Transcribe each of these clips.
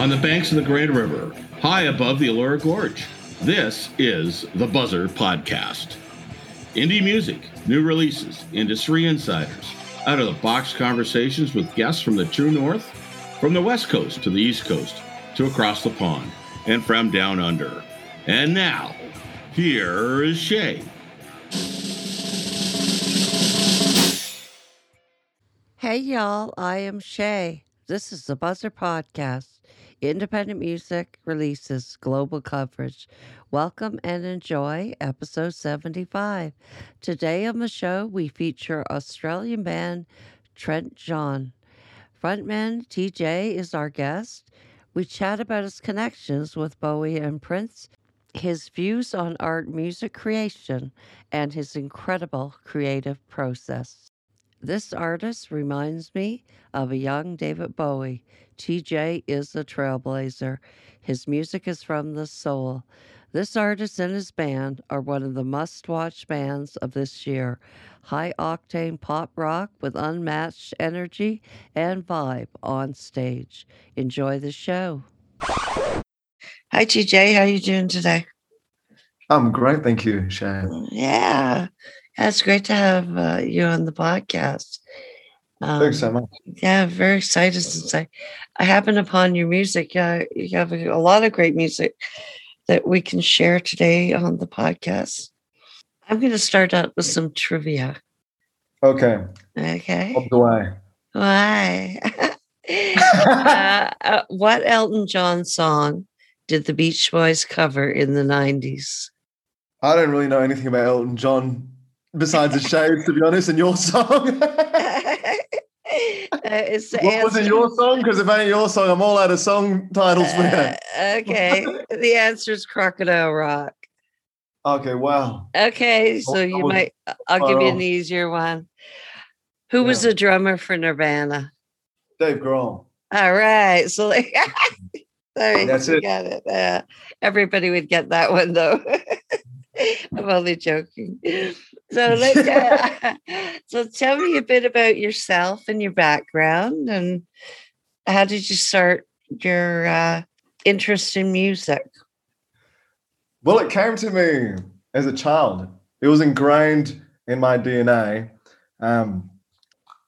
on the banks of the Grand River, high above the Elora Gorge. This is the Buzzr Podcast. Indie music, new releases, industry insiders, out of the box conversations with guests from the true north, from the west coast to the east coast, to across the pond, and from down under. And now, here is Shay. Hey, y'all, I am Shay. This is the Buzzr Podcast. Independent music releases, global coverage. Welcome and enjoy episode 75. Today on the show, we feature Australian band Trent Jean. Frontman TJ is our guest. We chat about his connections with Bowie and Prince, his views on art music creation, and his incredible creative process. This artist reminds me of a young David Bowie. TJ is a trailblazer. His music is from the soul. This artist and his band are one of the must watch bands of this year. High octane pop rock with unmatched energy and vibe on stage. Enjoy the show. Hi TJ, how are you doing today? I'm great, thank you, Shay. Yeah, it's great to have uh, you on the podcast. Um, Thanks so much. Yeah, very excited since I, I happened upon your music. Uh, you have a, a lot of great music that we can share today on the podcast. I'm going to start out with some trivia. Okay. Okay. Up the way. Why? uh, uh, what Elton John song did the Beach Boys cover in the 90s? I don't really know anything about Elton John besides the shades, to be honest, and your song. uh, what was it your song? Because if it ain't your song, I'm all out of song titles for uh, okay. the answer is Crocodile Rock. Okay, wow. Okay, so you might, I'll give you an easier one. Who yeah. was the drummer for Nirvana? Dave Grohl. All right. So, like, sorry, that's it. Got it. Uh, everybody would get that one, though. I'm only joking. So uh, so tell me a bit about yourself and your background, and how did you start your uh, interest in music? Well, it came to me as a child. It was ingrained in my DNA um,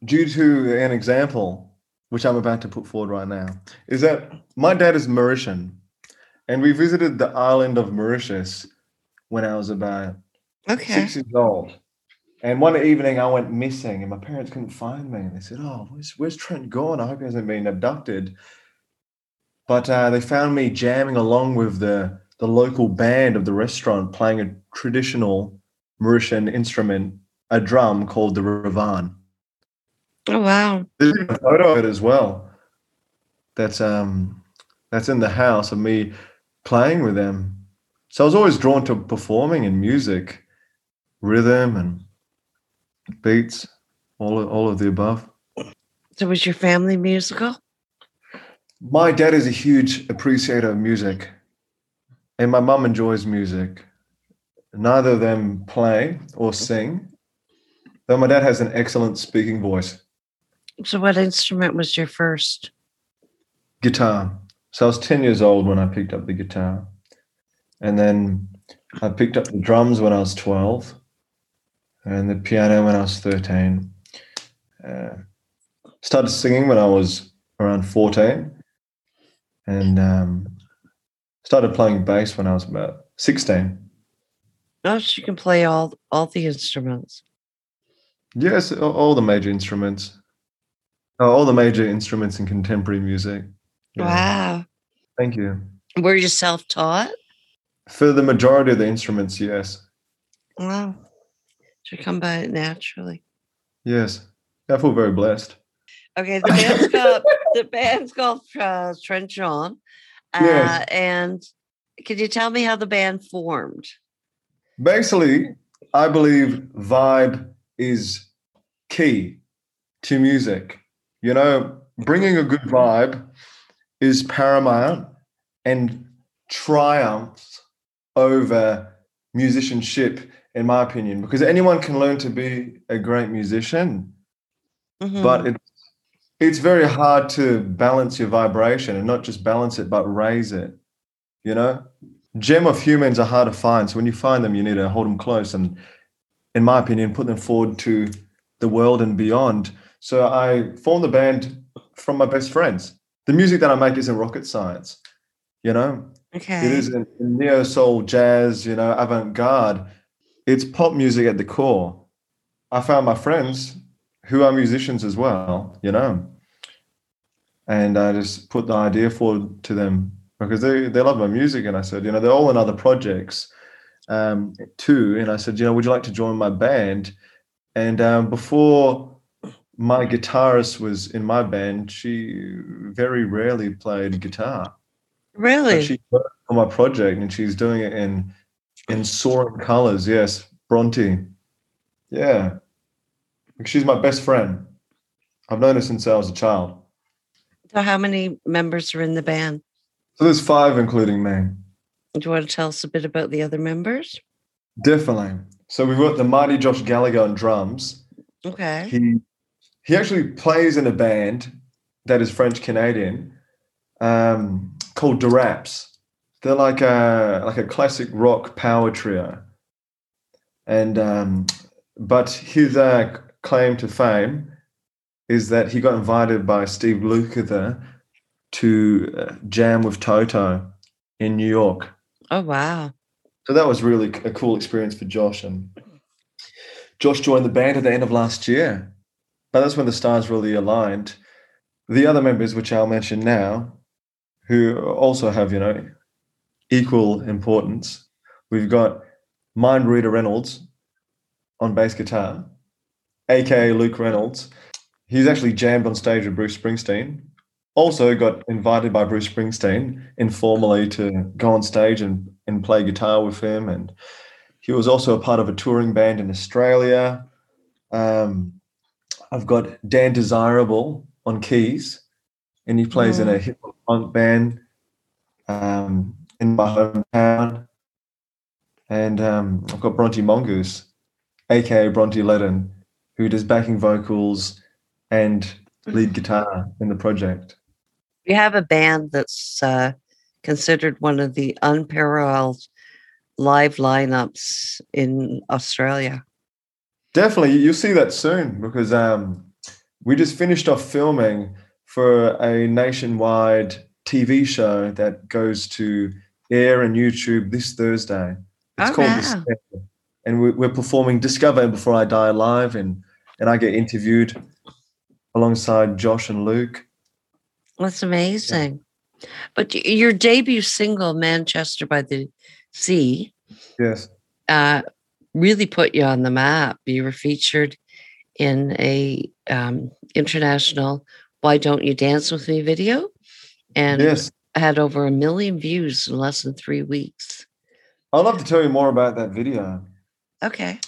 due to an example, which I'm about to put forward right now. Is that my dad is Mauritian, and we visited the island of Mauritius when I was about okay. six years old. And one evening I went missing and my parents couldn't find me. And they said, Oh, where's, where's Trent gone? I hope he hasn't been abducted. But uh, they found me jamming along with the, the local band of the restaurant playing a traditional Mauritian instrument, a drum called the ravan. Oh wow! There's a photo of it as well. That's um that's in the house of me playing with them so I was always drawn to performing in music, rhythm and beats, all of, all of the above. So was your family musical? My dad is a huge appreciator of music, and my mum enjoys music. Neither of them play or sing, though my dad has an excellent speaking voice. So, what instrument was your first? Guitar. So I was 10 years old when I picked up the guitar. And then I picked up the drums when I was 12 and the piano when I was 13. Uh, started singing when I was around 14 and um, started playing bass when I was about 16. Oh, so you can play all all the instruments. Yes, all the major instruments. All the major instruments in contemporary music. Yeah. Wow. Thank you. Were you self-taught? For the majority of the instruments, yes. Wow. Should come by it naturally. Yes. I feel very blessed. Okay, the band's called the band's called uh, Trent Jean. Uh, yes. and could you tell me how the band formed? Basically, I believe vibe is key to music. You know, bringing a good vibe is paramount and triumphs over musicianship, in my opinion, because anyone can learn to be a great musician, mm-hmm. but it's it's very hard to balance your vibration and not just balance it, but raise it. You know, gem of humans are hard to find. So when you find them, you need to hold them close and, in my opinion, put them forward to the world and beyond. So I formed the band from my best friends. The music that I make isn't rocket science. You know, Okay. it isn't neo soul, jazz, you know, avant garde. It's pop music at the core. I found my friends who are musicians as well, you know, and I just put the idea forward to them because they, they love my music. And I said, you know, they're all in other projects um, too. And I said, you know, would you like to join my band? And um, before my guitarist was in my band, she very rarely played guitar. Really? she worked on my project and she's doing it in in soaring colors. Yes, Bronte. Yeah, she's my best friend. I've known her since I was a child. So how many members are in the band? So there's five, including me. Do you want to tell us a bit about the other members? Definitely. So we've got the mighty Josh Gallagher on drums. Okay. He he actually plays in a band that is French Canadian um, called Deraps. They're like a like a classic rock power trio. And um, but his uh, claim to fame is that he got invited by Steve Lukather to uh, jam with Toto in New York. Oh wow. So that was really a cool experience for Josh. And Josh joined the band at the end of last year. But that's when the stars really aligned. The other members, which I'll mention now, who also have, you know, equal importance. We've got Mind Reader Reynolds on bass guitar, aka Luke Reynolds. He's actually jammed on stage with Bruce Springsteen. Also got invited by Bruce Springsteen informally to go on stage and, and play guitar with him. And he was also a part of a touring band in Australia. Um, I've got Dan Desirable on keys, and he plays in a hip hop punk band um, in my hometown. And um, I've got Bronte Mongoose, aka Bronte Ledden, who does backing vocals and lead guitar in the project. You have a band that's uh, considered one of the unparalleled live lineups in Australia. Definitely, you'll see that soon because um, we just finished off filming for a nationwide TV show that goes to air and YouTube this Thursday. It's Oh, called wow. Discover, and we- we're performing "Discover Before I Die" live, and and I get interviewed alongside Josh and Luke. That's amazing. But your debut single, Manchester by the Sea, Yes, uh, really put you on the map. You were featured in a um, international "Why Don't You Dance with Me" video, and yes. had over a million views in less than three weeks. I'd love to tell you more about that video. Okay.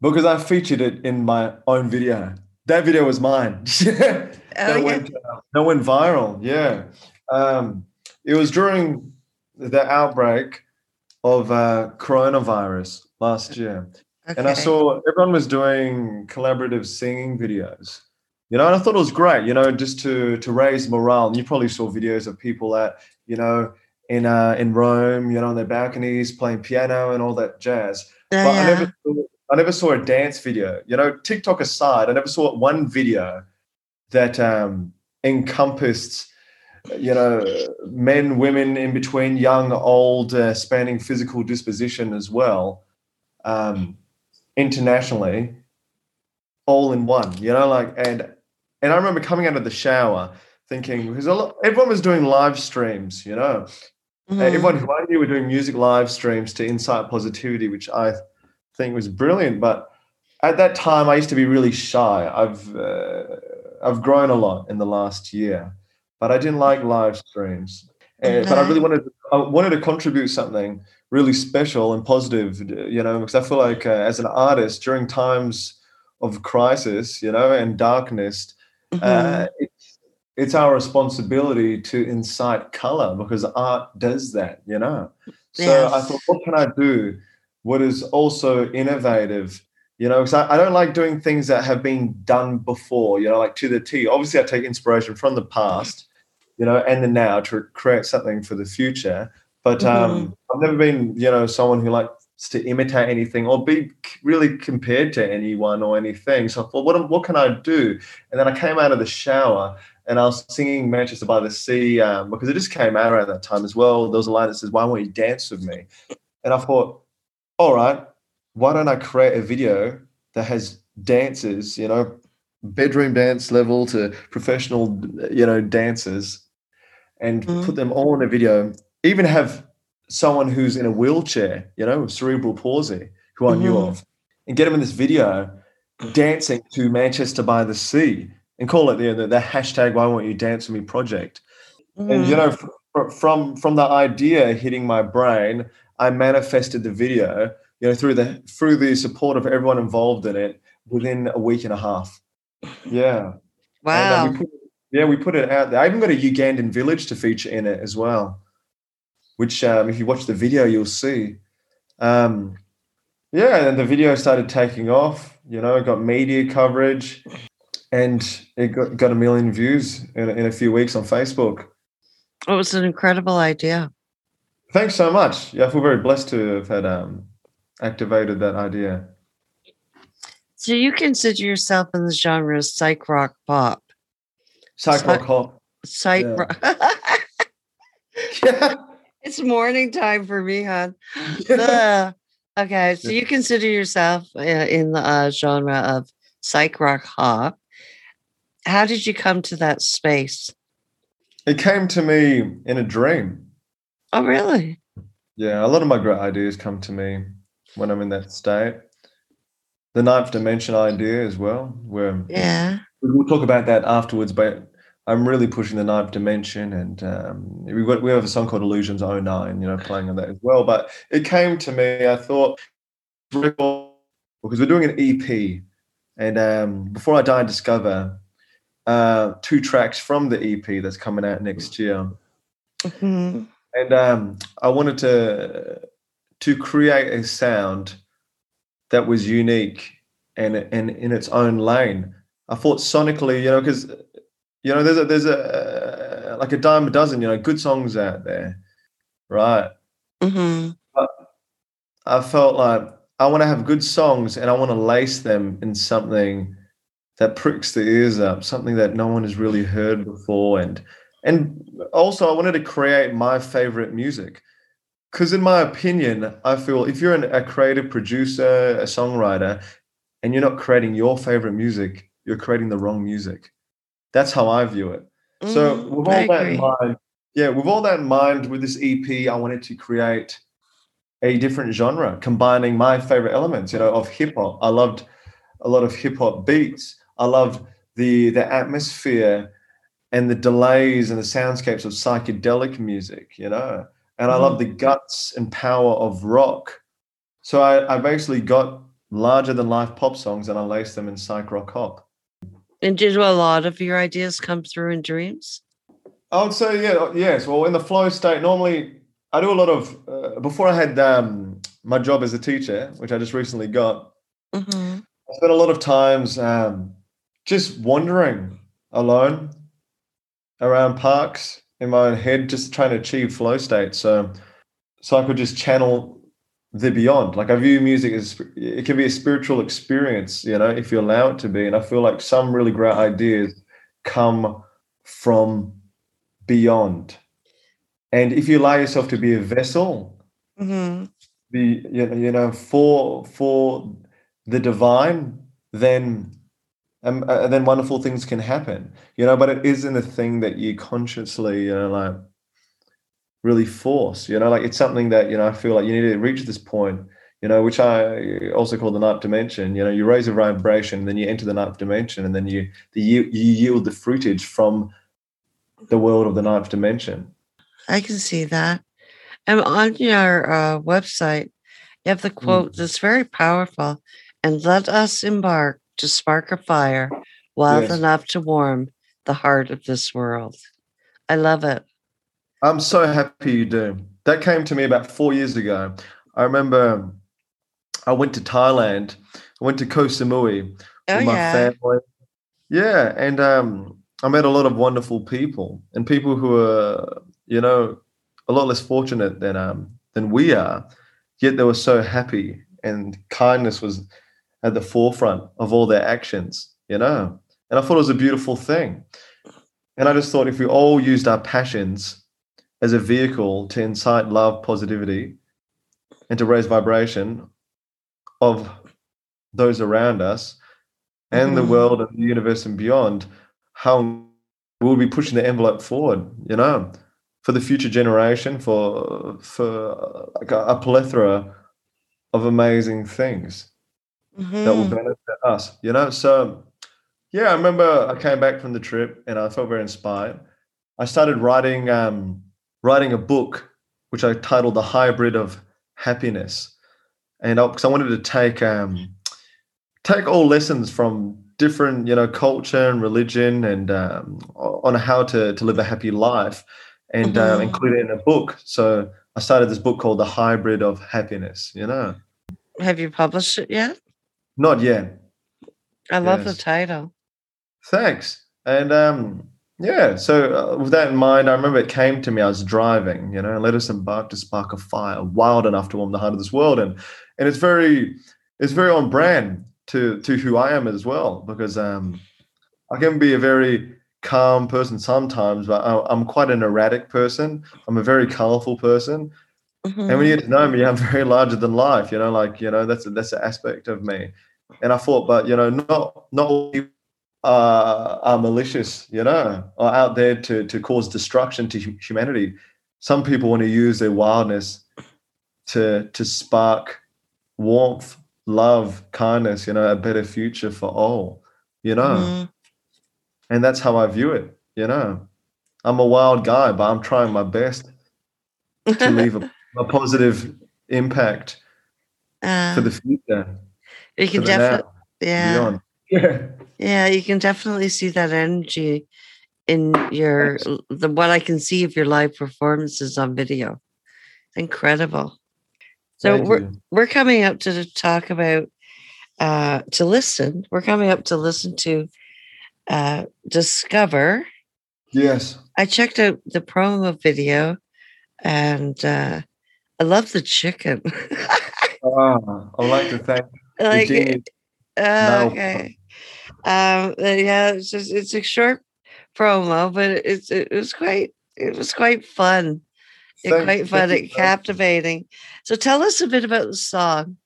because I featured it in my own video. That video was mine. that, Oh, yeah. went, uh, that went viral. Yeah. Um, it was during the outbreak of uh, coronavirus last year. And I saw everyone was doing collaborative singing videos. You know, and I thought it was great, you know, just to to raise morale. And you probably saw videos of people at, you know, in uh, in Rome, you know, on their balconies playing piano and all that jazz Yeah, but I never, saw, I never saw a dance video. You know, TikTok aside, I never saw one video that um, encompassed, you know, men, women in between, young, old, uh, spanning physical disposition as well, um, internationally, all in one. You know, like and and I remember coming out of the shower thinking because a lot, everyone was doing live streams. You know, Mhm. Everyone who I knew were doing music live streams to Insight Positivity, which I think was brilliant. But at that time, I used to be really shy. I've uh, I've grown a lot in the last year, but I didn't like live streams. Uh, but I really wanted I wanted to contribute something really special and positive, you know, because I feel like uh, as an artist during times of crisis, you know, and darkness, Mhm. uh, it's, it's our responsibility to incite color because art does that, you know. So I thought, what can I do? What is also innovative You know, because I, I don't like doing things that have been done before, you know, like to the T. Obviously, I take inspiration from the past, you know, and the now to create something for the future. But um, I've never been, you know, someone who likes to imitate anything or be really compared to anyone or anything. So I thought, what, what can I do? And then I came out of the shower and I was singing Manchester by the Sea um, because it just came out around that time as well. There was a line that says, Why won't you dance with me? And I thought, All right, why don't I create a video that has dances, you know, bedroom dance level to professional, you know, dancers and Mhm. put them all in a video, even have someone who's in a wheelchair, you know, cerebral palsy, who I knew Mhm. of, and get them in this video dancing to Manchester by the Sea and call it know, the, the hashtag Why Won't You Dance With Me project. And you know, fr- from from the idea hitting my brain, I manifested the video, you know, through the through the support of everyone involved in it within a week and a half. Yeah. And, uh, wow. we put, yeah, we put it out there. I even got a Ugandan village to feature in it as well, which, um, if you watch the video, you'll see. Um, yeah, and the video started taking off. You know, it got media coverage, and it got, got a million views in, in a few weeks on Facebook. it was an incredible idea. Thanks so much. Yeah, I feel very blessed to have had um, activated that idea. So you consider yourself in the genre of psych rock pop. Psych rock hop. Psych Yeah. rock. Yeah. It's morning time for me, hon. Ugh. okay, so you consider yourself uh, in the uh, genre of psych rock pop. How did you come to that space? It came to me in a dream. Oh, really? Yeah, a lot of my great ideas come to me when I'm in that state. The ninth dimension idea as well, where Yeah. we'll talk about that afterwards, but I'm really pushing the ninth dimension and um, we got we have a song called Illusions 09, you know, playing on that as well. But it came to me, I thought because we're doing an EP and um, before I die and discover uh, two tracks from the EP that's coming out next year Mhm. and um, I wanted to to create a sound that was unique and and in its own lane. I thought sonically, you know, because you know, there's a there's a like a dime a dozen, you know, good songs out there, right? Mhm. I felt like I want to have good songs and I want to lace them in something that pricks the ears up, something that no one has really heard before, and and also I wanted to create my favorite music. Because in my opinion, I feel if you're an, a creative producer, a songwriter, and you're not creating your favorite music, you're creating the wrong music. That's how I view it. So Mhm. with I all that agree. in mind, yeah, with all that in mind, with this EP, I wanted to create a different genre, combining my favorite elements, you know, of hip hop. I loved a lot of hip hop beats. I loved the the atmosphere and the delays and the soundscapes of psychedelic music, you know. And I love the guts and power of rock. So I, I basically got larger than life pop songs and I laced them in psych rock hop. And did a lot of your ideas come through in dreams? I would say, yeah, yes. Well, in the flow state, normally I do a lot of. Uh, before I had um, my job as a teacher, which I just recently got, Mhm. I spent a lot of times um, just wandering alone around parks in my own head, just trying to achieve flow state. So, so I could just channel the beyond. Like I view music as it can be a spiritual experience, you know, if you allow it to be. And I feel like some really great ideas come from beyond. And if you allow yourself to be a vessel, Mhm. you know, you know for for the divine, then um, uh, then wonderful things can happen. You know, but it isn't a thing that you consciously, you know, like really force. You know, like it's something that you know I feel like you need to reach this point. You know, which I also call the ninth dimension. You know, you raise a vibration, then you enter the ninth dimension, and then you the you, you yield the fruitage from the world of the ninth dimension. I can see that. And on your uh, website, you have the quote that's very powerful. And let us embark to spark a fire wild Yes. enough to warm the heart of this world. I love it. I'm so happy you do. That came to me about four years ago. I remember I went to Thailand. I went to Koh Samui Oh with my yeah. family. Yeah, and um, I met a lot of wonderful people and people who are, you know, a lot less fortunate than um than we are. Yet they were so happy, and kindness was at the forefront of all their actions. You know, and I thought it was a beautiful thing. And I just thought if we all used our passions as a vehicle to incite love, positivity, and to raise vibration of those around us and the Mhm. world and the universe and beyond, how we'll be pushing the envelope forward, you know, for the future generation, for for like a, a plethora of amazing things that will Mhm. benefit us, you know. So yeah, I remember I came back from the trip and I felt very inspired. I started writing um, writing a book which I titled "The Hybrid of Happiness," and because I, wanted to take um, take all lessons from different you know culture and religion and um, on how to to live a happy life and uh, Mhm. include it in a book. So I started this book called "The Hybrid of Happiness." You know, Have you published it yet? not yet. I love the title. Thanks. And um, yeah, so uh, with that in mind, I remember it came to me. I was driving, you know, let us embark to spark a fire wild enough to warm the heart of this world, and and it's very it's very on brand to to who I am as well because um, I can be a very calm person sometimes, but I, I'm quite an erratic person. I'm a very colorful person, and when you get to know me, I'm very larger than life. You know, like you know, that's a, that's an aspect of me. And I thought, but you know, not not all people are, are malicious. You know, are out there to to cause destruction to humanity. Some people want to use their wildness to to spark warmth, love, kindness. You know, a better future for all. You know, Mhm. and that's how I view it. You know, I'm a wild guy, but I'm trying my best to leave a, a positive impact Uh, for the future, you can definitely, yeah. Yeah. Yeah, you can definitely see that energy in your the what I can see of your live performances on video. Incredible. So Thank we're you. we're coming up to talk about uh to listen. We're coming up to listen to uh discover. Yes. I checked out the promo video and uh I love the chicken. Ah, I'd like to thank the like uh, okay. Um uh, yeah, it's just it's a short promo, but it's it was quite it was quite fun. It Thank- quite fun, and captivating. So tell us a bit about the song.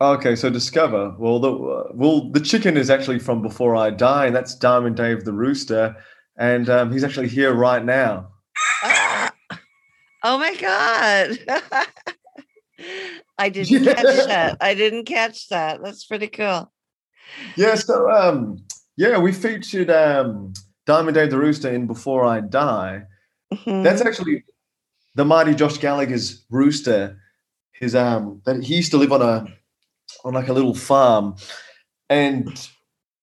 Okay, so discover. Well, the well, the chicken is actually from Before I Die, and that's Diamond Dave the Rooster, and um, he's actually here right now. Ah! Oh my god. I didn't catch that. I didn't catch that. That's pretty cool. Yeah. So um, yeah, we featured um, Diamond Dave the Rooster in Before I Die. Mhm. That's actually the mighty Josh Gallagher's rooster. His um that he used to live on a on like a little farm, and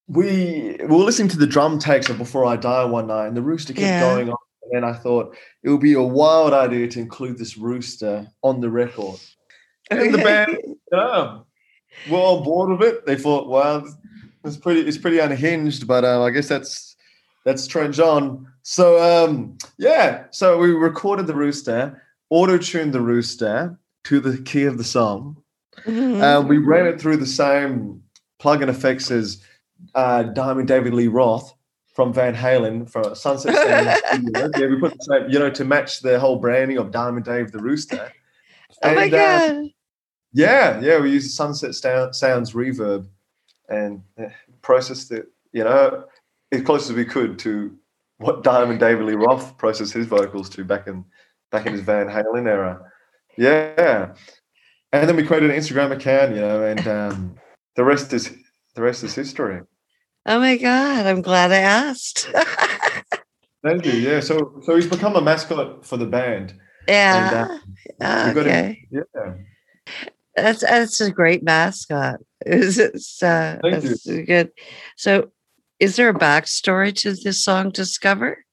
we, we were listening to the drum takes of Before I Die one night, and the rooster kept Yeah. going on. And then I thought it would be a wild idea to include this rooster on the record. And the band, yeah, were on board with it. They thought, wow, it's pretty, it's pretty unhinged, but um, I guess that's that's Trent Jean. So um, yeah, so we recorded the rooster, auto-tuned the rooster to the key of the song. Mhm. Uh, we ran it through the same plug-in effects as uh, Diamond David Lee Roth from Van Halen for Sunset Sound Yeah, we put the same, you know, to match the whole branding of Diamond Dave the Rooster. oh my And, uh, god. Yeah, yeah, we used Sunset Sounds reverb and uh, processed it, you know, as close as we could to what Diamond David Lee Roth processed his vocals to back in back in his Van Halen era. Yeah, and then we created an Instagram account, you know, and um, the rest is the rest is history. Oh my god. I'm glad I asked. Thank you. Yeah, so so he's become a mascot for the band. yeah. we got him- okay. Yeah. That's that's a great mascot. It's, it's uh Thank you. good. So is there a backstory to this song Discover?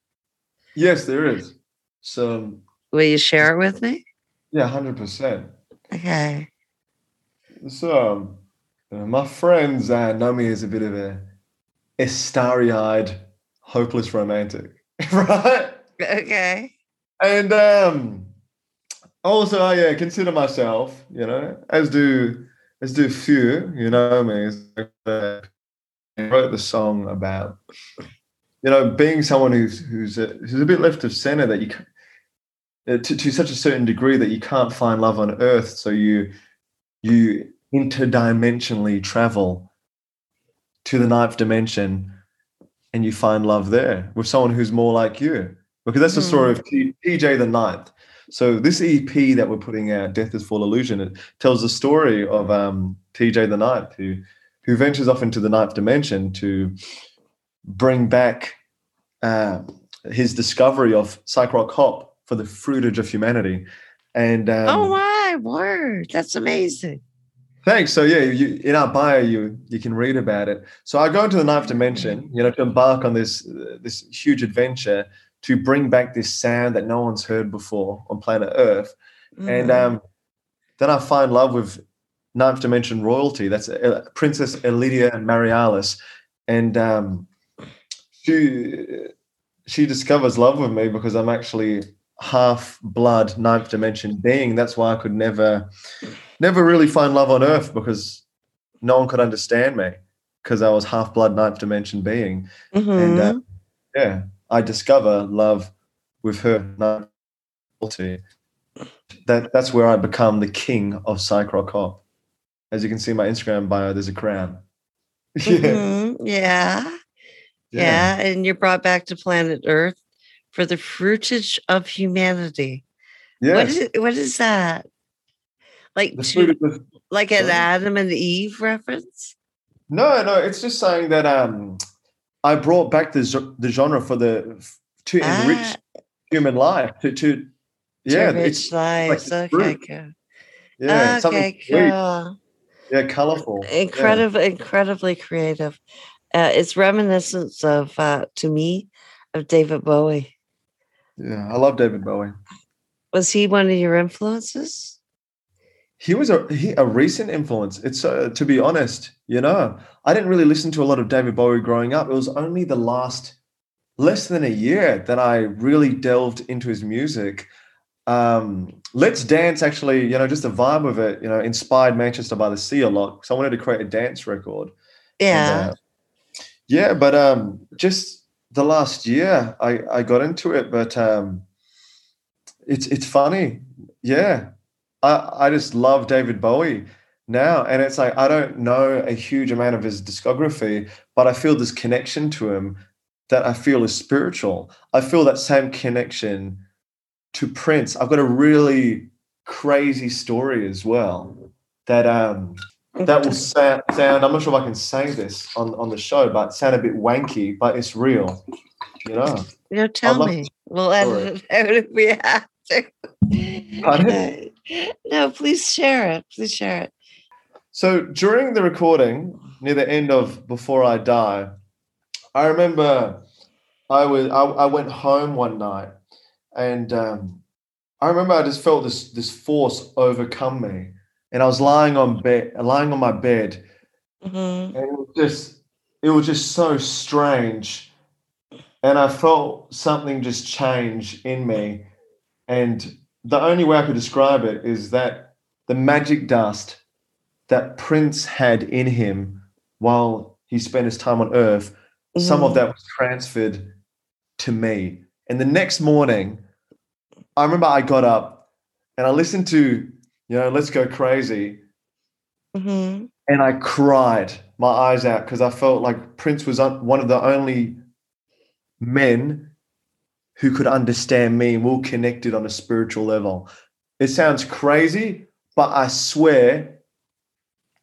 Yes, there is. So Will you share it with me? yeah, hundred percent. Okay. So, uh, my friends uh, know me as a bit of a, a starry-eyed, hopeless romantic, right? Okay. And um, also, I yeah, consider myself, you know, as do as do few, you know me. Uh, I wrote the song about, you know, being someone who's who's a, who's a bit left of center that you uh, to, to such a certain degree that you can't find love on earth, so you you interdimensionally travel to the ninth dimension and you find love there with someone who's more like you because that's the story of T- TJ the Ninth. So this EP that we're putting out, Death is Full Illusion, it tells the story of um, TJ the Ninth who who ventures off into the ninth dimension to bring back uh, his discovery of psych rock hop for the fruitage of humanity. And um, oh my word, that's amazing. Thanks. So yeah, you, in our bio, you you can read about it. So I go into the ninth dimension, you know, to embark on this uh, this huge adventure to bring back this sound that no one's heard before on planet Earth, mm-hmm. and um, then I find love with ninth dimension royalty. That's uh, Princess Elidia Marialis, and um, she she discovers love with me because I'm actually half blood ninth dimension being. That's why I could never never really find love on earth because no one could understand me because I was half blood ninth dimension being. Mm-hmm. And uh, yeah, I discover love with her. That that's where I become the king of psych rock hop. As you can see, in my Instagram bio, there's a crown. yeah. Mm-hmm. yeah. yeah. Yeah. And you're brought back to planet Earth for the fruitage of humanity. Yes. What is, what is that? Like to, the, like an Adam and Eve reference? No, no, it's just saying that um I brought back the the genre for the to enrich ah. human life to to yeah, to enrich lives. Like okay, cool. Yeah, okay, cool. Yeah, colorful. Incredible, yeah. incredibly creative. Uh, it's reminiscent of, uh, to me, of David Bowie. Yeah, I love David Bowie. Was he one of your influences? He was a he, a recent influence. It's uh, to be honest, you know, I didn't really listen to a lot of David Bowie growing up. It was only the last less than a year that I really delved into his music um, Let's Dance actually, you know, just the vibe of it, you know, inspired Manchester by the Sea a lot. So I wanted to create a dance record. Yeah. And, uh, yeah, but um, just the last year I, I got into it, but um, it's it's funny. Yeah. I, I just love David Bowie now. And it's like I don't know a huge amount of his discography, but I feel this connection to him that I feel is spiritual. I feel that same connection to Prince, I've got a really crazy story as well that um that will sound, sound I'm not sure if I can say this on, on the show, but sound a bit wanky, but it's real. You know. You tell me. We'll edit it out if we have to. No, please share it. Please share it. So during the recording, near the end of Before I Die, I remember I was I, I went home one night and um, I remember I just felt this this force overcome me, and I was lying on bed, lying on my bed, mm-hmm. and it was just it was just so strange, and I felt something just change in me, and the only way I could describe it is that the magic dust that Prince had in him while he spent his time on Earth, mm-hmm. some of mm-hmm. that was transferred to me. And the next morning, I remember I got up and I listened to, you know, Let's Go Crazy. Mm-hmm. And I cried my eyes out because I felt like Prince was one of the only men who could understand me and we were connected on a spiritual level. It sounds crazy, but I swear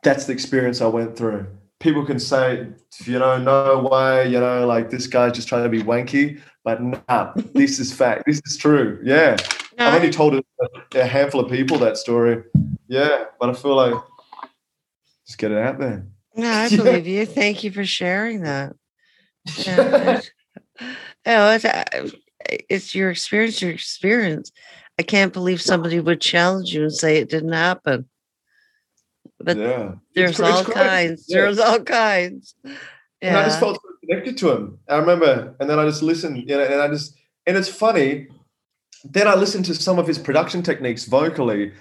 that's the experience I went through. People can say, you know, no way, you know, like this guy's just trying to be wanky. But nah, this is fact. This is true. Yeah. No. I've only told a, a, handful of people that story. Yeah. But I feel like just get it out there. No, I believe you. Thank you for sharing that. Yeah. oh, it's, it's your experience, your experience. I can't believe somebody would challenge you and say it didn't happen. But yeah, there's It's cra- it's all kinds. Yeah. There's all kinds. And I just Yeah. felt so connected to him. I remember, and then I just listened, you know, and I just, and it's funny. Then I listened to some of his production techniques vocally,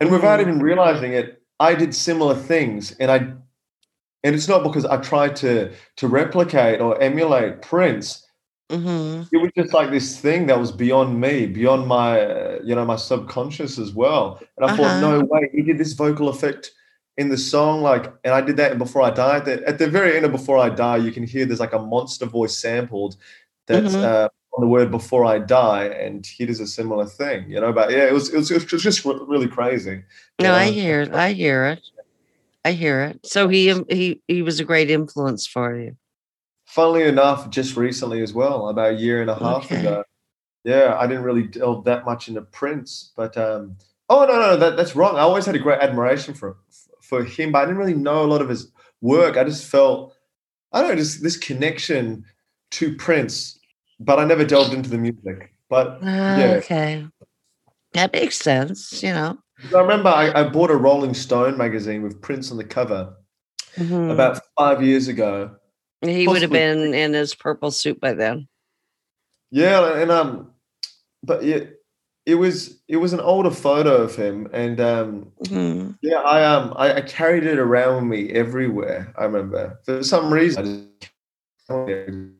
and without Mhm. even realizing it, I did similar things. And I, and it's not because I tried to to replicate or emulate Prince. Hmm It was just like this thing that was beyond me, beyond my, uh, you know, my subconscious as well. And I Uh-huh. thought, no way, he did this vocal effect in the song, like, and I did that before I died. At the very end of Before I Die, you can hear there's like a monster voice sampled that's Mhm. uh, on the word Before I Die, and he does a similar thing, you know. But yeah, it was it was, it was just really crazy. No, I hear it. I hear it. I hear it. So he he he was a great influence for you. Funnily enough, just recently as well, about a year and a half Okay. ago. Yeah, I didn't really delve that much into Prince, but um, oh no, no, that, that's wrong. I always had a great admiration for for him, but I didn't really know a lot of his work. I just felt, I don't know, just this connection to Prince, but I never delved into the music. But Ah, Yeah. Okay. That makes sense, you know. I remember I, I bought a Rolling Stone magazine with Prince on the cover Mhm. about five years ago. He would have been in his purple suit by then. Yeah, and um, but yeah, it was it was an older photo of him, and um, Mhm. yeah, I um, I, I carried it around with me everywhere. I remember for some reason, I, didn't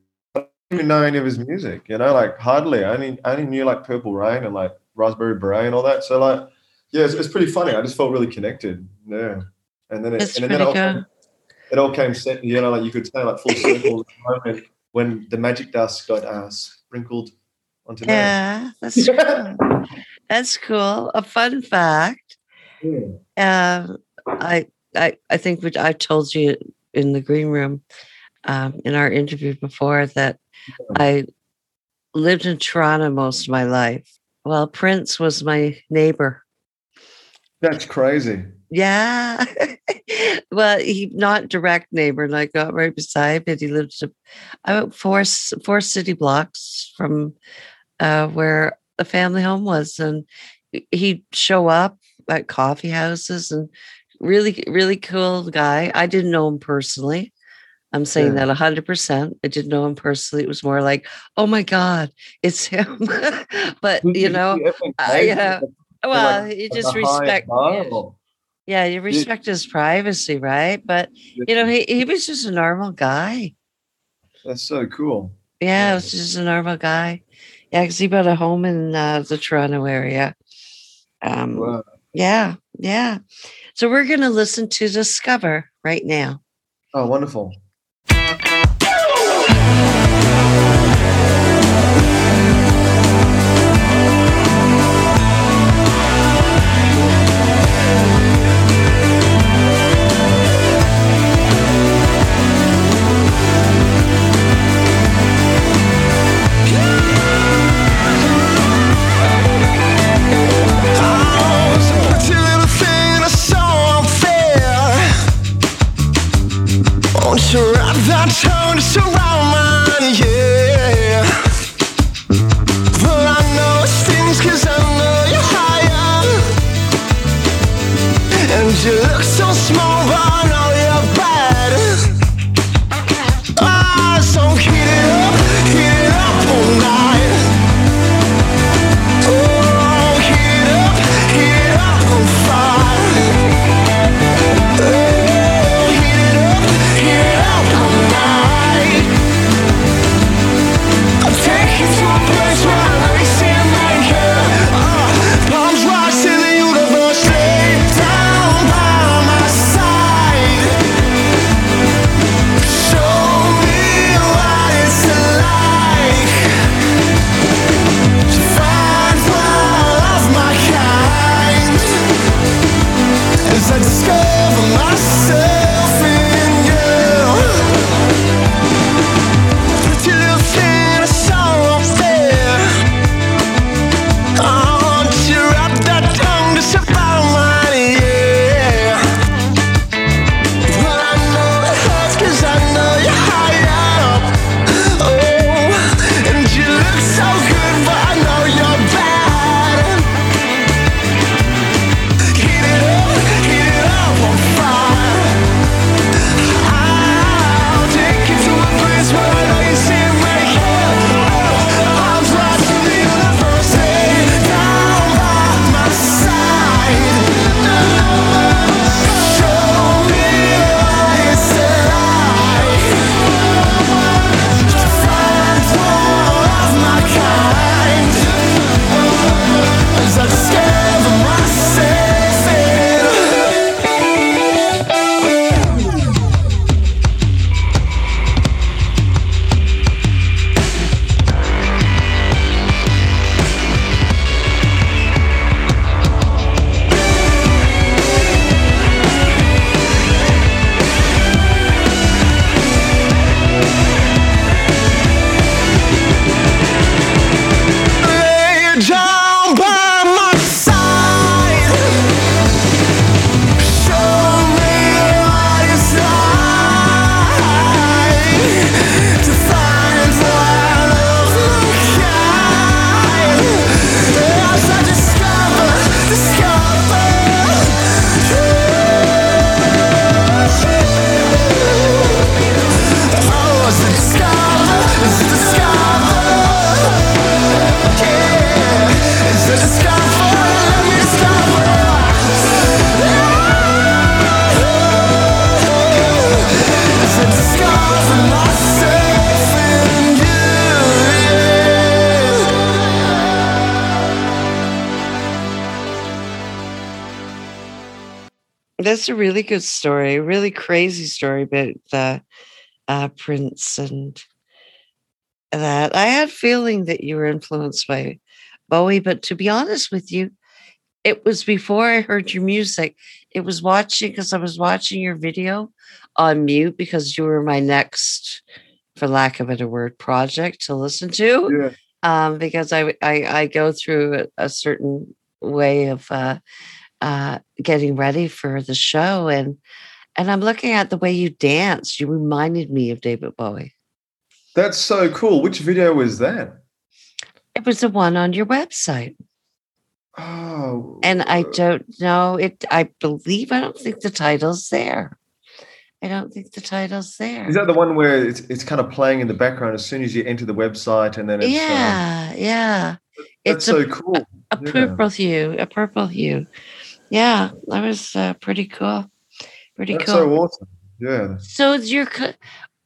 even know any of his music. You know, like hardly. I only I only knew like Purple Rain and like Raspberry Beret and all that. So like, yeah, it's, it's pretty funny. I just felt really connected. Yeah, and then it, That's and then all, good. It all came set. You know, like you could say like full circle at the moment when the magic dust got uh, sprinkled onto me. Yeah, that's cool. That's cool. A fun fact. Yeah. Um, I I I think I told you in the green room um, in our interview before that I lived in Toronto most of my life. Well, Prince was my neighbor. That's crazy. Yeah. well, he not direct neighbor, and I got right beside, but he lived about four four city blocks from uh, where the family home was, and he- he'd show up at coffee houses and really really cool guy. I didn't know him personally. I'm saying Yeah. that hundred percent. I didn't know him personally. It was more like, oh my god, it's him. but you know, I, uh, well, you just respect. Yeah, you respect his privacy, right? But you know, he, he was just a normal guy. That's so cool. Yeah, Yeah. he was just a normal guy. Yeah, because he bought a home in uh, the Toronto area. Um, Wow. yeah, yeah. So we're gonna listen to Discover right now. Oh, wonderful. Don't you wrap that tone around mine, yeah. Well, I know it stings cause I know you're higher. And you look that's a really good story, a really crazy story about the uh, Prince and that. I had feeling that you were influenced by Bowie, but to be honest with you, it was before I heard your music. It was watching because I was watching your video on mute because you were my next, for lack of a better word, project to listen to. Yeah. Um, because I, I I go through a, a certain way of uh, uh, getting ready for the show, and and I'm looking at the way you danced. You reminded me of David Bowie. That's so cool. Which video was that? It was the one on your website. Oh, And I don't know it. I believe I don't think the title's there. I don't think the title's there. is that the one where it's, it's kind of playing in the background as soon as you enter the website, and then it's um, yeah, yeah. that's It's a, so cool. a yeah. purple hue, a purple hue. Yeah, that was uh, pretty cool. Pretty That's cool. so awesome. Yeah. So it's your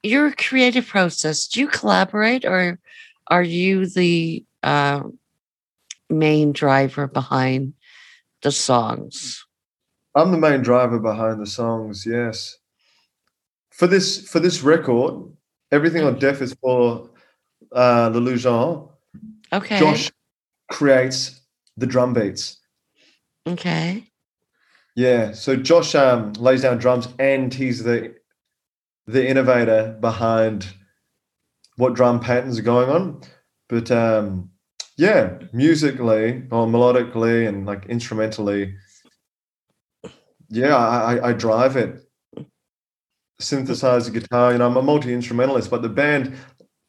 your creative process. Do you collaborate, or are you the uh, main driver behind the songs? I'm the main driver behind the songs. Yes. For this for this record, everything on Def is for uh, the Lujan. Okay. Josh creates the drum beats. Okay. Yeah. So Josh um, lays down drums, and he's the the innovator behind what drum patterns are going on. But um, yeah, musically or melodically and like instrumentally, yeah, I, I, drive it. Synthesizer guitar, you know, I'm a multi instrumentalist, but the band,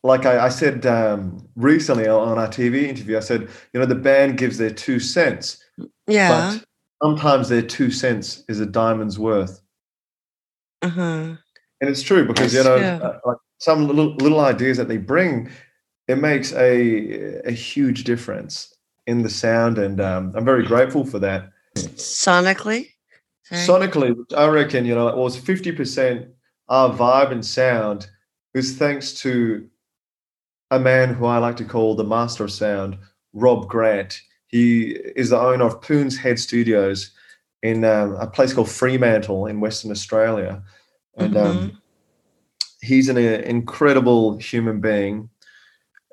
like I, I said um, recently on our TV interview, I said, you know, the band gives their two cents, Yeah. but sometimes their two cents is a diamond's worth. Uh huh. And it's true because you know, uh, like some little little ideas that they bring, it makes a a huge difference in the sound, and um, I'm very grateful for that. Sonically. Sonically, I reckon you know it was fifty percent our vibe and sound is thanks to a man who I like to call the master of sound, Rob Grant. He is the owner of Poon's Head Studios in um, a place called Fremantle in Western Australia, and um, he's an uh, incredible human being.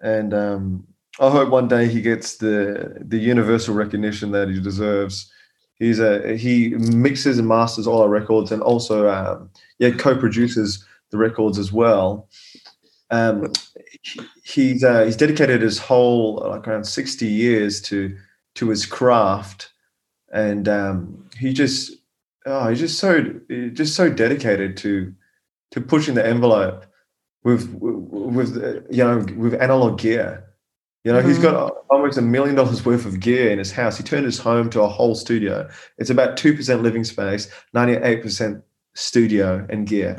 And um, I hope one day he gets the the universal recognition that he deserves. He's a he mixes and masters all our records, and also um, yeah co-produces the records as well. Um, he's uh, he's dedicated his whole like around sixty years to to his craft, and um, he just oh he's just so just so dedicated to to pushing the envelope with with you know with analog gear. You know, he's got almost a million dollars worth of gear in his house. He turned his home to a whole studio. It's about two percent living space, ninety eight percent studio and gear.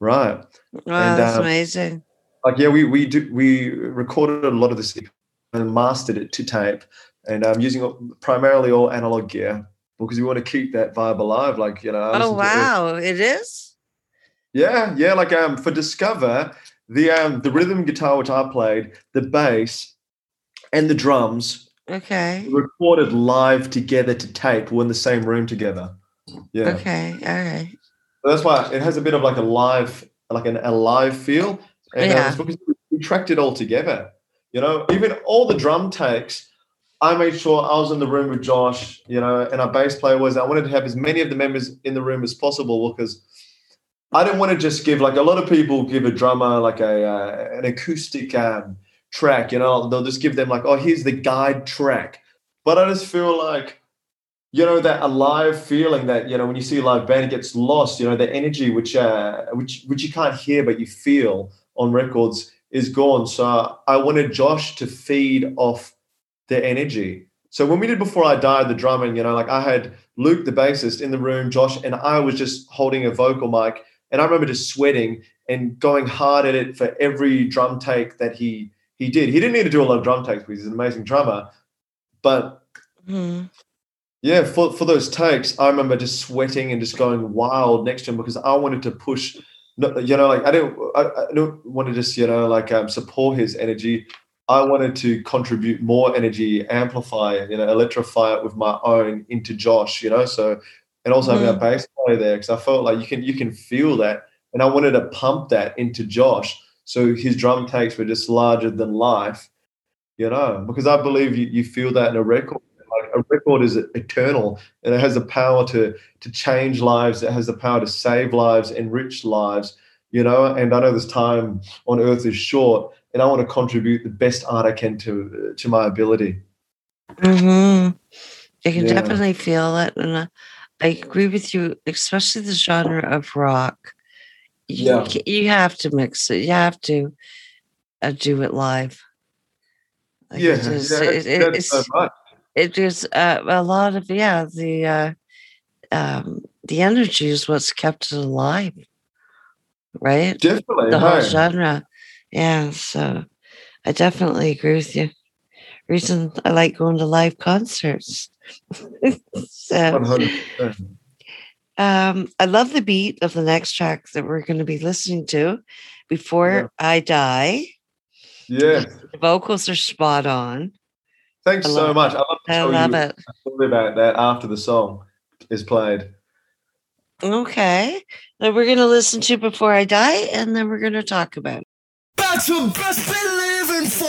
Right. Wow, and, that's um, amazing. Like yeah, we we do we recorded a lot of this and mastered it to tape, and I'm using primarily all analog gear because we want to keep that vibe alive. Like you know, Oh wow, it is. yeah, yeah. Like um, for Discover, the um, the rhythm guitar which I played, the bass, and the drums Okay. recorded live together to tape. We're in the same room together. Yeah, Okay. All right. So that's why it has a bit of like a live, like an a live feel, and uh, Yeah. because we tracked it all together. You know, even all the drum takes. I made sure I was in the room with Josh, you know, and our bass player was. I wanted to have as many of the members in the room as possible because I didn't want to just give like a lot of people give a drummer like a uh, an acoustic um, track, you know, they'll just give them like, oh, here's the guide track. But I just feel like, you know, that alive feeling that you know when you see a live band it gets lost. You know, the energy which uh, which which you can't hear but you feel on records is gone. So I wanted Josh to feed off the energy. So when we did before I died the drumming, you know, like I had Luke the bassist in the room, Josh, and I was just holding a vocal mic and I remember just sweating and going hard at it for every drum take that he he did. He didn't need to do a lot of drum takes because he's an amazing drummer. But Mhm. yeah, for, for those takes, I remember just sweating and just going wild next to him because I wanted to push. You know, like I didn't, I, I don't want to just, you know, like um, support his energy. I wanted to contribute more energy, amplify, it, you know, electrify it with my own into Josh. You know, so and also having Mhm. a bass player there because I felt like you can you can feel that, and I wanted to pump that into Josh so his drum takes were just larger than life, you know, because I believe you, you feel that in a record. Like a record is eternal and it has the power to to change lives. It has the power to save lives, enrich lives, you know. And I know this time on earth is short, and I want to contribute the best art I can to to my ability. hmm You can Yeah. definitely feel it, and I agree with you, especially the genre of rock. You, Yeah. you have to mix it. You have to uh, do it live. Like, Yeah, it is- yeah, it- it- that's so it's much. it is uh, a lot of yeah the uh, um, the energy is what's kept it alive, right? Definitely, the whole hey. genre. Yeah, so I definitely agree with you. Reason I like going to live concerts. so, 100%. um, I love the beat of the next track that we're going to be listening to. Before I die, Yeah. the vocals are spot on. Thanks so much. I love I tell love you it. story about that after the song is played. Okay, then we're going to listen to Before I Die, and then we're going to talk about it. That's the best be living for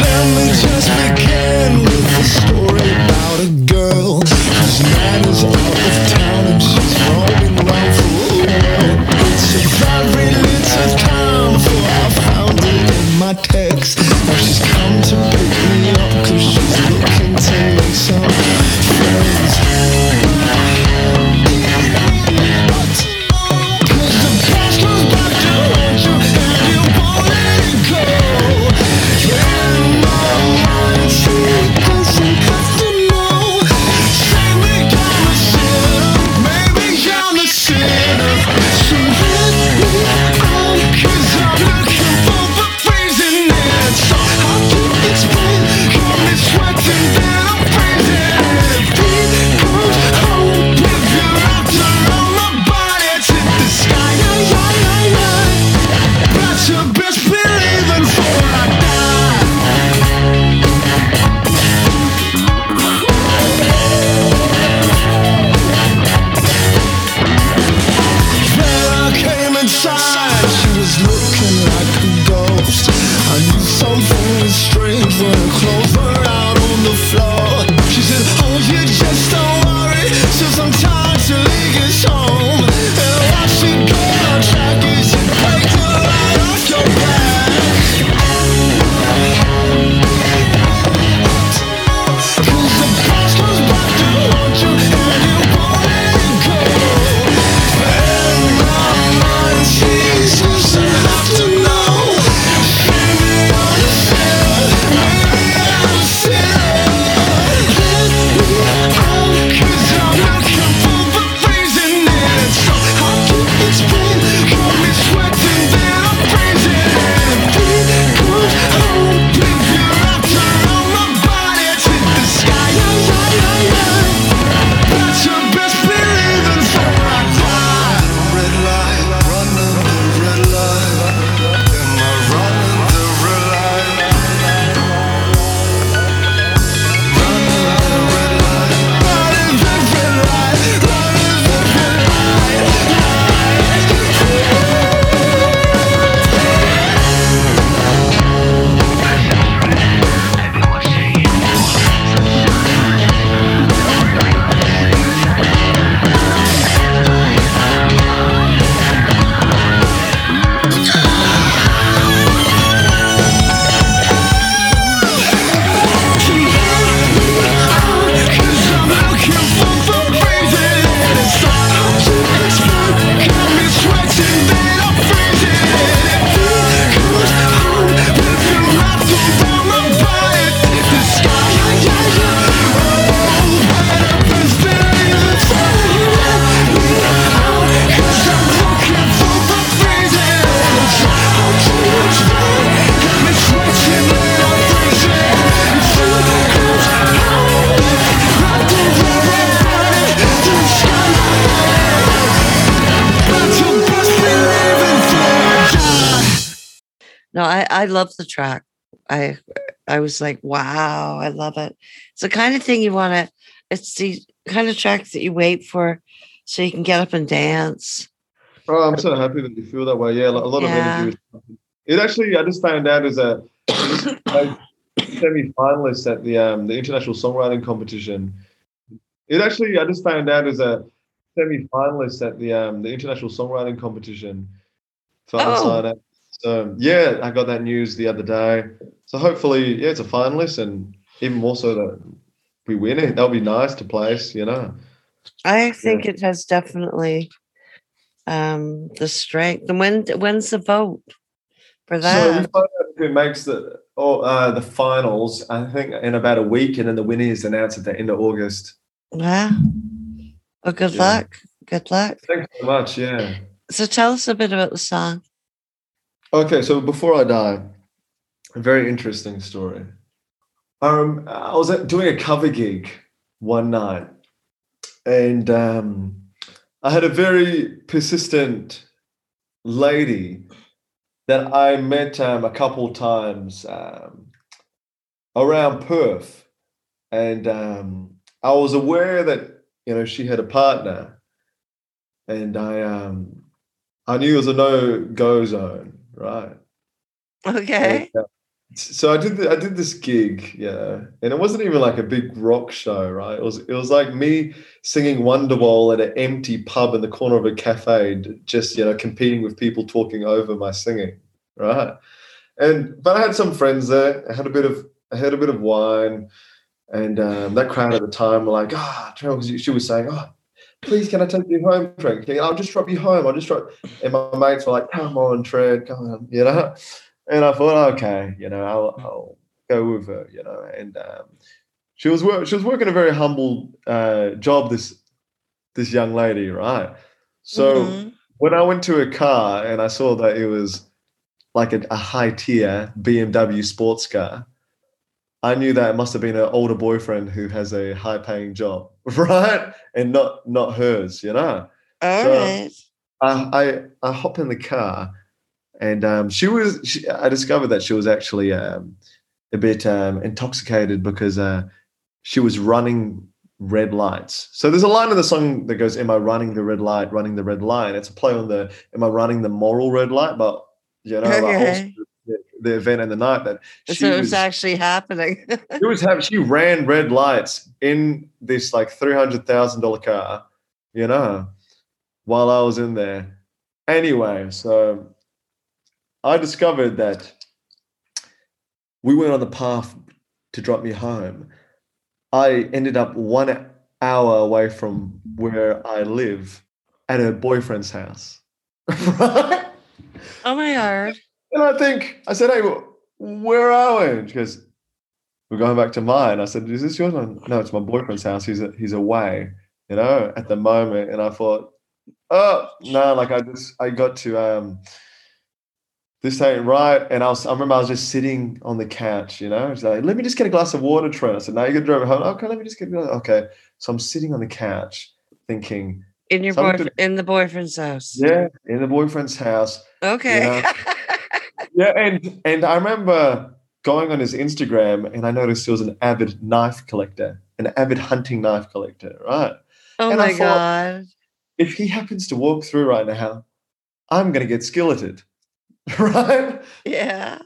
Let me just begin with a story about a girl man is out of town and she's for a while. It's a very little I found in my. Was like, wow, I love it. It's the kind of thing you want to. It's the kind of tracks that you wait for, so you can get up and dance. Oh, I'm so happy that you feel that way. Yeah, a lot of Yeah. energy. It actually, I just found out is a semi-finalist at the um the international songwriting competition. It actually, I just found out is a semi-finalist at the um the international songwriting competition. For Oh. So yeah, I got that news the other day. So hopefully, yeah, it's a finalist, and even more so that we win it. That'll be nice to place, you know. I think it has definitely um the strength. And when when's the vote for So we that? find out who makes the oh, uh, the finals. I think in about a week, and then the winner is announced at the end of August. yeah. Well, good Yeah. luck. Good luck. Thanks so much. Yeah. So tell us a bit about the song. Okay, so before I die, a very interesting story. Um, I was doing a cover gig one night, and um, I had a very persistent lady that I met um, a couple times um, around Perth, and um, I was aware that you know she had a partner, and I um, I knew it was a no go zone, right? Okay. And, uh, so I did the, I did this gig, yeah, and it wasn't even like a big rock show, right? It was it was like me singing Wonderwall at an empty pub in the corner of a cafe, just you know competing with people talking over my singing, right? And but I had some friends there. I had a bit of I had a bit of wine, and um, that crowd at the time were like, ah, oh, she was saying, oh. Please, can I take you home, Trent? I'll just drop you home. I'll just drop. And my mates were like, "Come on, Trent, come on," you know. And I thought, okay, you know, I'll, I'll go with her, you know. And um, she was work, she was working a very humble uh, job. This this young lady, right? So Mhm. when I went to her car and I saw that it was like a, a high tier BMW sports car, I knew that it must have been her older boyfriend who has a high paying job, right? And not not hers, you know. All So- right. I I, I hop in the car, and um, she was. She, I discovered that she was actually um, a bit um, intoxicated because uh, she was running red lights. So there's a line in the song that goes, "Am I running the red light? Running the red line." It's a play on the "Am I running the moral red light?" But you know, like Okay. the, the event and the night that she so it was was actually happening. she was having she ran red lights in this like three hundred thousand dollar car, you know, while I was in there. Anyway, so I discovered that we went on the path to drop me home. I ended up one hour away from where I live at her boyfriend's house. right? oh my god. And I think I said, "Hey, where are we?" And she goes, "We're going back to mine." I said, "Is this yours?" one?" No, it's my boyfriend's house. He's he's away, you know, at the moment. And I thought, "Oh no!" Like I just I got to um, this ain't right. And I was I remember I was just sitting on the couch, you know. She's like, "Let me just get a glass of water, Trent." I said, "No, you're going to drive home." Okay, let me just get a okay. So I'm sitting on the couch thinking, In your boyfriend in the boyfriend's house. "Yeah, in the boyfriend's house." Okay. Yeah, and and I remember going on his Instagram and I noticed he was an avid knife collector, an avid hunting knife collector, right? oh and my thought- god. If he happens to walk through right now, I'm gonna get skilleted. right? Yeah.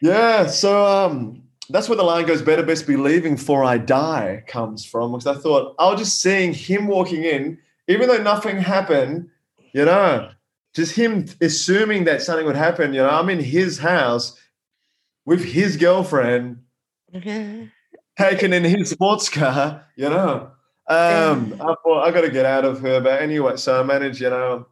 Yeah. So um that's where the line goes, better best be leaving for I die comes from. Because I thought I was just seeing him walking in, even though nothing happened, you know, just him assuming that something would happen. You know, I'm in his house with his girlfriend, taken in his sports car, you know. Um, I thought I got to get out of her, but anyway, so I managed, you know,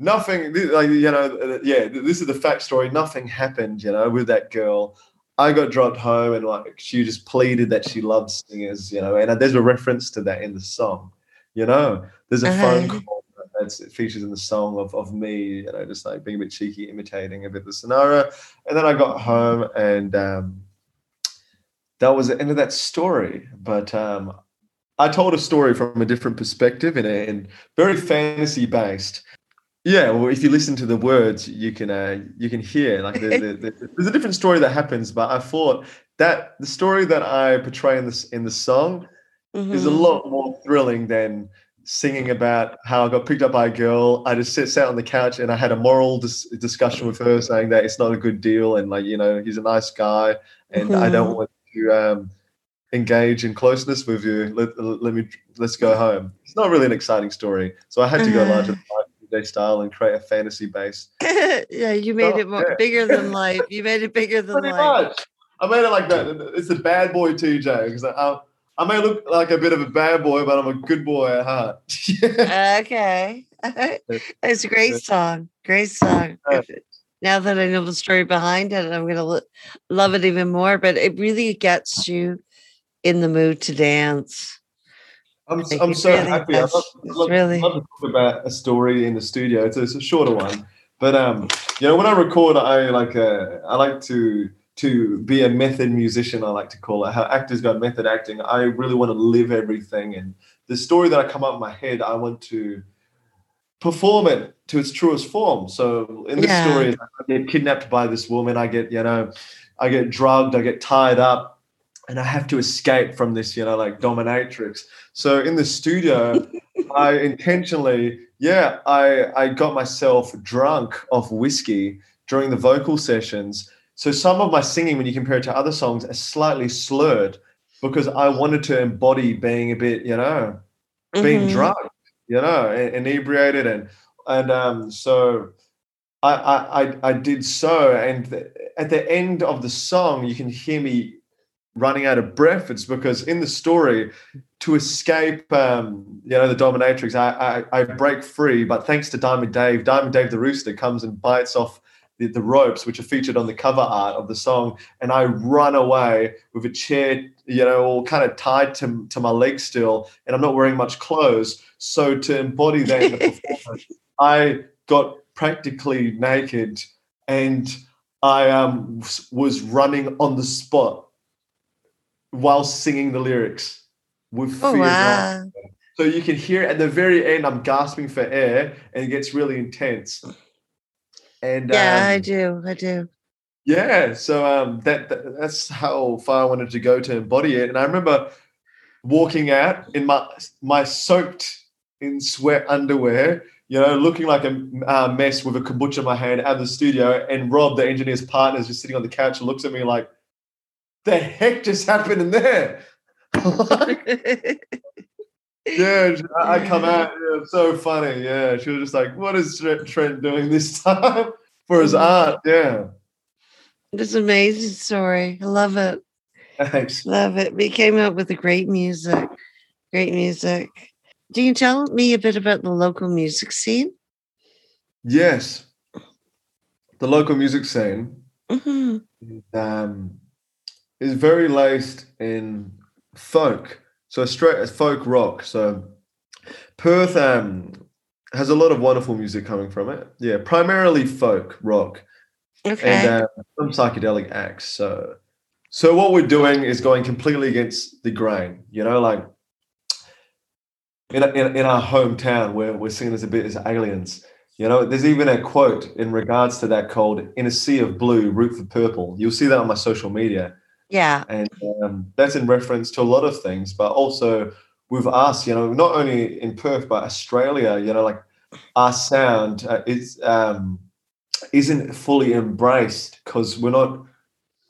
nothing. Like you know, uh, yeah, this is the fact story. Nothing happened, you know, with that girl. I got dropped home, and like she just pleaded that she loved singers, you know, and there's a reference to that in the song, you know. There's a phone Uh-huh. call that's it features in the song of of me, you know, just like being a bit cheeky, imitating a bit of the scenario, and then I got home and. um that was the end of that story. But um, I told a story from a different perspective and, and very fantasy based. Yeah, well, if you listen to the words, you can uh, you can hear like the, the, the, there's a different story that happens. But I thought that the story that I portray in this in the song is a Mhm. lot more thrilling than singing about how I got picked up by a girl. I just sit sat on the couch and I had a moral dis- discussion with her, saying that it's not a good deal and like you know he's a nice guy and I don't Mhm. want to um, engage in closeness with you. Let, let me let's go home. It's not really an exciting story, so I had to go Uh-huh. larger DJ style and create a fantasy base. yeah, you made Oh, it more yeah. bigger than life. You made it bigger than Pretty life. much. I made it like that. It's a bad boy TJ because I, I may look like a bit of a bad boy, but I'm a good boy at heart. Okay. it's a great song. Great song. Now that I know the story behind it, I'm going to lo- love it even more. But it really gets you in the mood to dance. I'm, Like, I'm so really happy. I love, love, really- love to talk about a story in the studio. It's, it's a shorter one, but um, you know, when I record, I like uh, I like to to be a method musician. I like to call it how actors got method acting. I really want to live everything, and the story that I come up in my head, I want to perform it to its truest form. So in this Yeah. story, I get kidnapped by this woman. I get you know, I get drugged. I get tied up. And I have to escape from this, you know, like dominatrix. So in the studio, I intentionally, yeah, I I got myself drunk off whiskey during the vocal sessions. So some of my singing, when you compare it to other songs, is slightly slurred because I wanted to embody being a bit, you know, being Mhm. drunk, you know, inebriated, and and um, so I I I, I did so, and at the end of the song, you can hear me running out of breath. It's because in the story, to escape, um, you know, the dominatrix, I, I I break free, but thanks to Diamond Dave, Diamond Dave the Rooster comes and bites off. The, the ropes which are featured on the cover art of the song and i run away with a chair you know all kind of tied to, to my leg still and i'm not wearing much clothes so to embody that in the performance i got practically naked and i um, was running on the spot while singing the lyrics with fear Oh, going. wow. so you can hear at the very end i'm gasping for air and it gets really intense and Yeah, I um, do. I do. yeah, so um, that, that that's how far I wanted to go to embody it. And I remember walking out in my my soaked in sweat underwear, you know, looking like a uh, mess with a kombucha in my hand out of the studio. And Rob, the engineer's partner, is just sitting on the couch and looks at me like, "The heck just happened in there?" Yeah, I come out. Yeah, so funny. Yeah, she was just like, "What is Trent doing this time for his art?" Yeah, it's an amazing story. I love it. thanks. Love it. We came up with a great music. Great music. Do you tell me a bit about the local music scene? Yes. The local music scene hmm um, is very laced in folk. So straight folk rock. So Perth um, has a lot of wonderful music coming from it. Yeah, primarily folk rock Okay. and uh, some psychedelic acts. So so what we're doing is going completely against the grain. You know, like in, in, in our hometown where we're seen as a bit as aliens. You know, there's even a quote in regards to that called "In a sea of blue, root for purple." You'll see that on my social media, yeah. and um, that's in reference to a lot of things, but also with us. You know, not only in Perth but Australia. You know, like our sound uh, is um, isn't fully embraced because we're not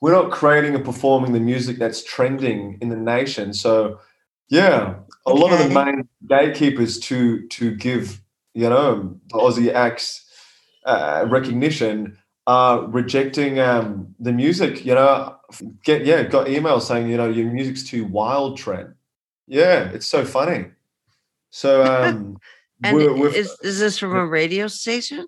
we're not creating and performing the music that's trending in the nation. So, yeah, a lot of the main gatekeepers to to give you know the Aussie acts uh, recognition are rejecting um, the music. You know, get yeah, got emails saying you know your music's too wild, Trent. Yeah, it's so funny. So um, And we're, we're is, is this from a radio station?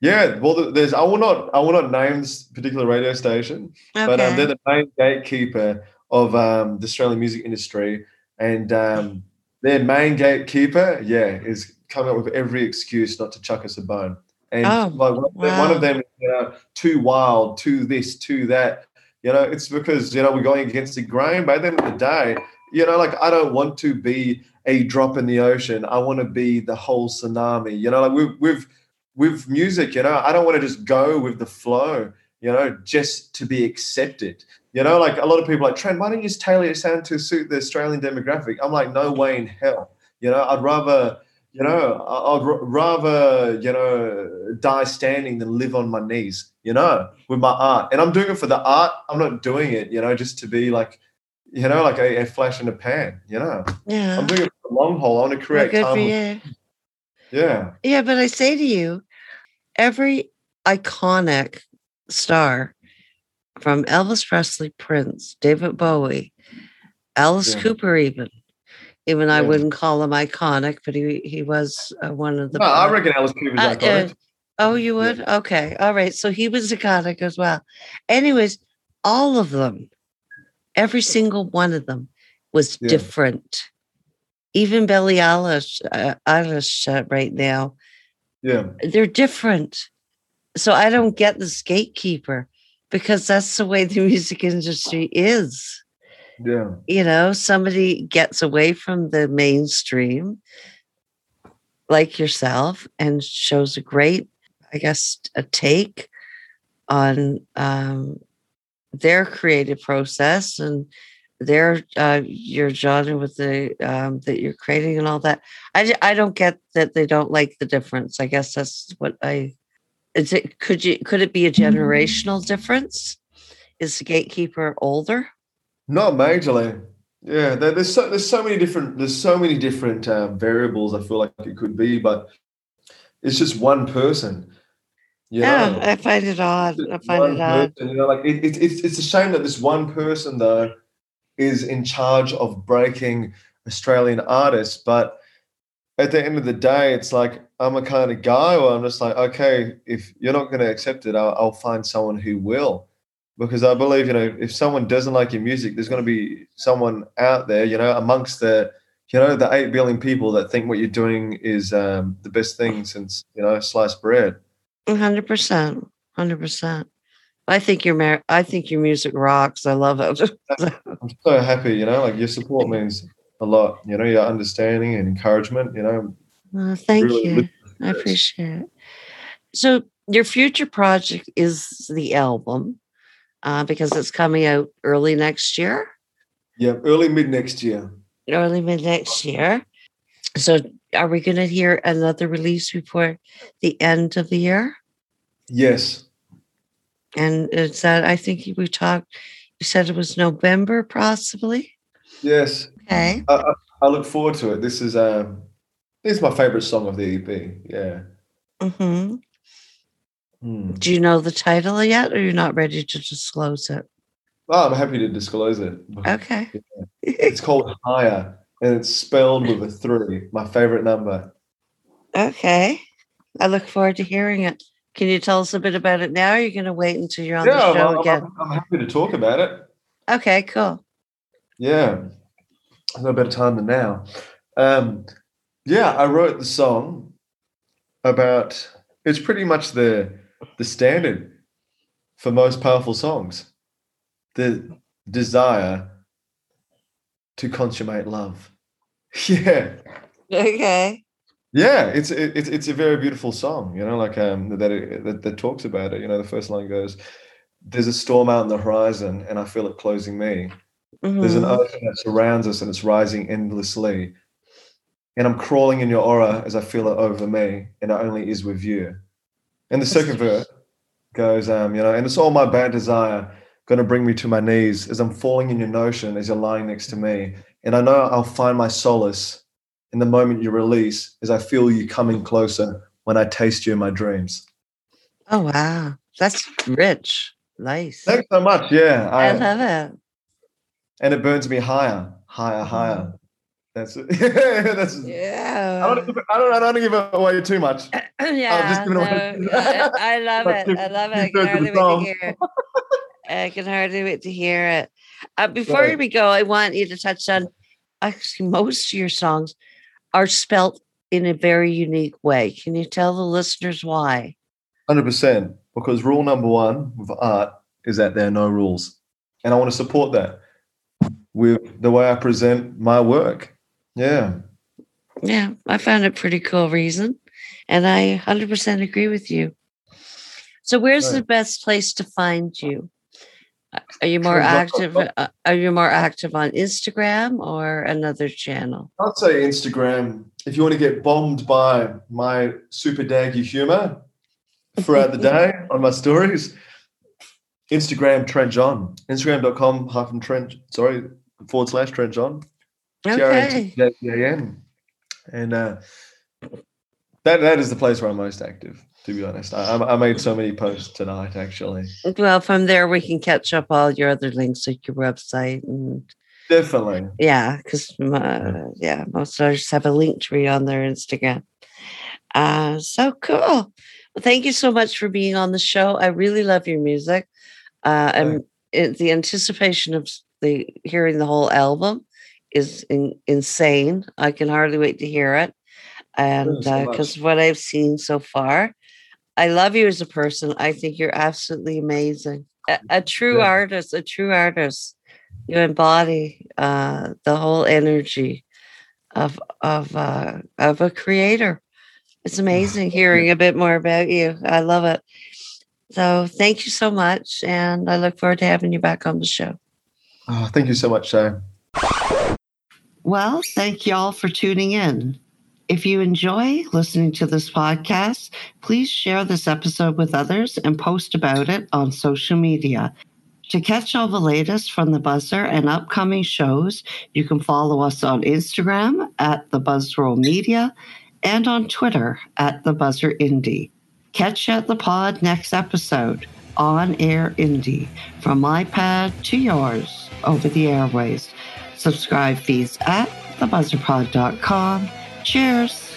yeah. Well, there's I will not I will not name this particular radio station, Okay. but um, they're the main gatekeeper of um, the Australian music industry, and um, their main gatekeeper, yeah, is coming up with every excuse not to chuck us a bone. And Oh, like one, of them- one of them, you know, too wild, too this, too that. You know, it's because you know we're going against the grain. By the end of the day, you know, like I don't want to be a drop in the ocean. I want to be the whole tsunami. You know, like we've we've with music, you know, I don't want to just go with the flow, you know, just to be accepted. You know, like a lot of people are like, Trent, why don't you just tailor your sound to suit the Australian demographic? I'm like, no way in hell. You know, I'd rather, you know, I'd r- rather, you know, die standing than live on my knees, you know, with my art. And I'm doing it for the art. I'm not doing it, you know, just to be like, you know, like a, a flash in the pan, you know. Yeah. I'm doing it for the long haul. I want to Well, create good for you. Yeah. Yeah, but I say to you, every iconic star from Elvis Presley, Prince, David Bowie, Alice Yeah. Cooper, even, even I Yeah. wouldn't call him iconic, but he he was uh, one of the. No, I reckon Alice Cooper's Uh, iconic. uh, oh, you Yeah. would? Okay, all right. So he was iconic as well. Anyways, all of them, every single one of them, was Yeah. different. Even Billie Eilish, uh, Eilish uh, right now, yeah. they're different. So I don't get this gatekeeper because that's the way the music industry is. Yeah. You know, somebody gets away from the mainstream, like yourself, and shows a great, I guess, a take on um, their creative process and their uh, your genre with the um, that you're creating and all that. I I don't get that they don't like the difference. I guess that's what I. Is it could you could it be a generational difference? Is the gatekeeper older? Not majorly. Yeah, there, there's so there's so many different there's so many different uh, variables. I feel like it could be, but it's just one person. Yeah, know? I find it odd. I find one it odd. person, you know, like it, it, it's it's a shame that this one person though is in charge of breaking Australian artists, but at the end of the day, it's like I'm a kind of guy where I'm just like, okay, if you're not going to accept it, I'll, I'll find someone who will, because I believe you know if someone doesn't like your music, there's going to be someone out there, you know, amongst the you know the eight billion people that think what you're doing is um, the best thing since you know sliced bread. Hundred percent, hundred percent. I think your mar- I think your music rocks. I love it. I'm so happy, you know, like your support means a lot, you know, your understanding and encouragement, you know. Well, thank really you. I appreciate it. So your future project is the album, uh, because it's coming out early next year, Yeah, early mid next year. early mid next year. So are we going to hear another release before the end of the year? Yes. And is that I think we talked. You said it was November, possibly. Yes. Okay. I, I, I look forward to it. This is um this is my favorite song of the EP. Yeah. Mm hmm Hmm. Do you know the title yet, or you're not ready to disclose it? Oh, I'm happy to disclose it. Okay. It's called Higher and it's spelled with a three, my favorite number. okay. I look forward to hearing it. Can you tell us a bit about it now? Or are you going to wait until you're on yeah, the show I'm, again? I'm, I'm happy to talk about it. Okay, cool. Yeah, no better time than now. Um, yeah, I wrote the song about. It's pretty much the the standard for most powerful songs. The desire to consummate love. Yeah, Okay. yeah. It's it, it's it's a very beautiful song. You know, like um that it, that that talks about it. You know, the first line goes, "There's a storm out on the horizon, and I feel it closing me." There's an Mhm. ocean that surrounds us and it's rising endlessly. And I'm crawling in your aura as I feel it over me, and it only is with you. And the second verse goes, um, you know, and it's all my bad desire going to bring me to my knees as I'm falling in your notion as you're lying next to me. And I know I'll find my solace in the moment you release as I feel you coming closer when I taste you in my dreams. Oh wow, that's rich. Nice. Thanks so much. Yeah. I I, love it. and it burns me higher, higher, higher. That's it. That's I Yeah. don't, I don't. I don't give it away too much. yeah, no, I, I love it. I love it. I can hardly wait to hear it. I can hardly wait to hear it. Uh, before Right. we go, I want you to touch on actually most of your songs are spelt in a very unique way. Can you tell the listeners why? Hundred percent. Because rule number one with art is that there are no rules, and I want to support that with the way I present my work. Yeah. Yeah, I found it pretty cool reason. And I 100% agree with you. So, where's Right. the best place to find you? Are you more active? Uh, are you more active on Instagram or another channel? I'd say Instagram. If you want to get bombed by my super daggy humor throughout the day on my stories, Instagram Trent Jean. Instagram.com hyphen Trent, sorry, forward slash Trent Jean. Okay. And uh, that that is the place where I'm most active, to be honest. I, I made so many posts tonight, actually. Well, from there, we can catch up all your other links like your website and Definitely. Yeah, because yeah, most artists have a link tree on their Instagram. Uh, so cool. Well, thank you so much for being on the show. I really love your music. Uh, and it, the anticipation of the hearing the whole album is in, insane. I can hardly wait to hear it. And so much. because what I've seen so far, I love you as a person. I think you're absolutely amazing. A, a true Yeah. artist, a true artist. You embody uh, the whole energy of of uh, of a creator. It's amazing hearing a bit more about you. I love it. So thank you so much, and I look forward to having you back on the show. Oh, thank you so much, Shay. Well, thank you all for tuning in. If you enjoy listening to this podcast, please share this episode with others and post about it on social media. To catch all the latest from the Buzzr and upcoming shows, you can follow us on Instagram at the Buzzroll Media and on Twitter at the Buzzr Indie. Catch at the pod next episode on Air Indie from my pad to yours over the airways. Subscribe feeds at thebuzzrpod.com. Cheers.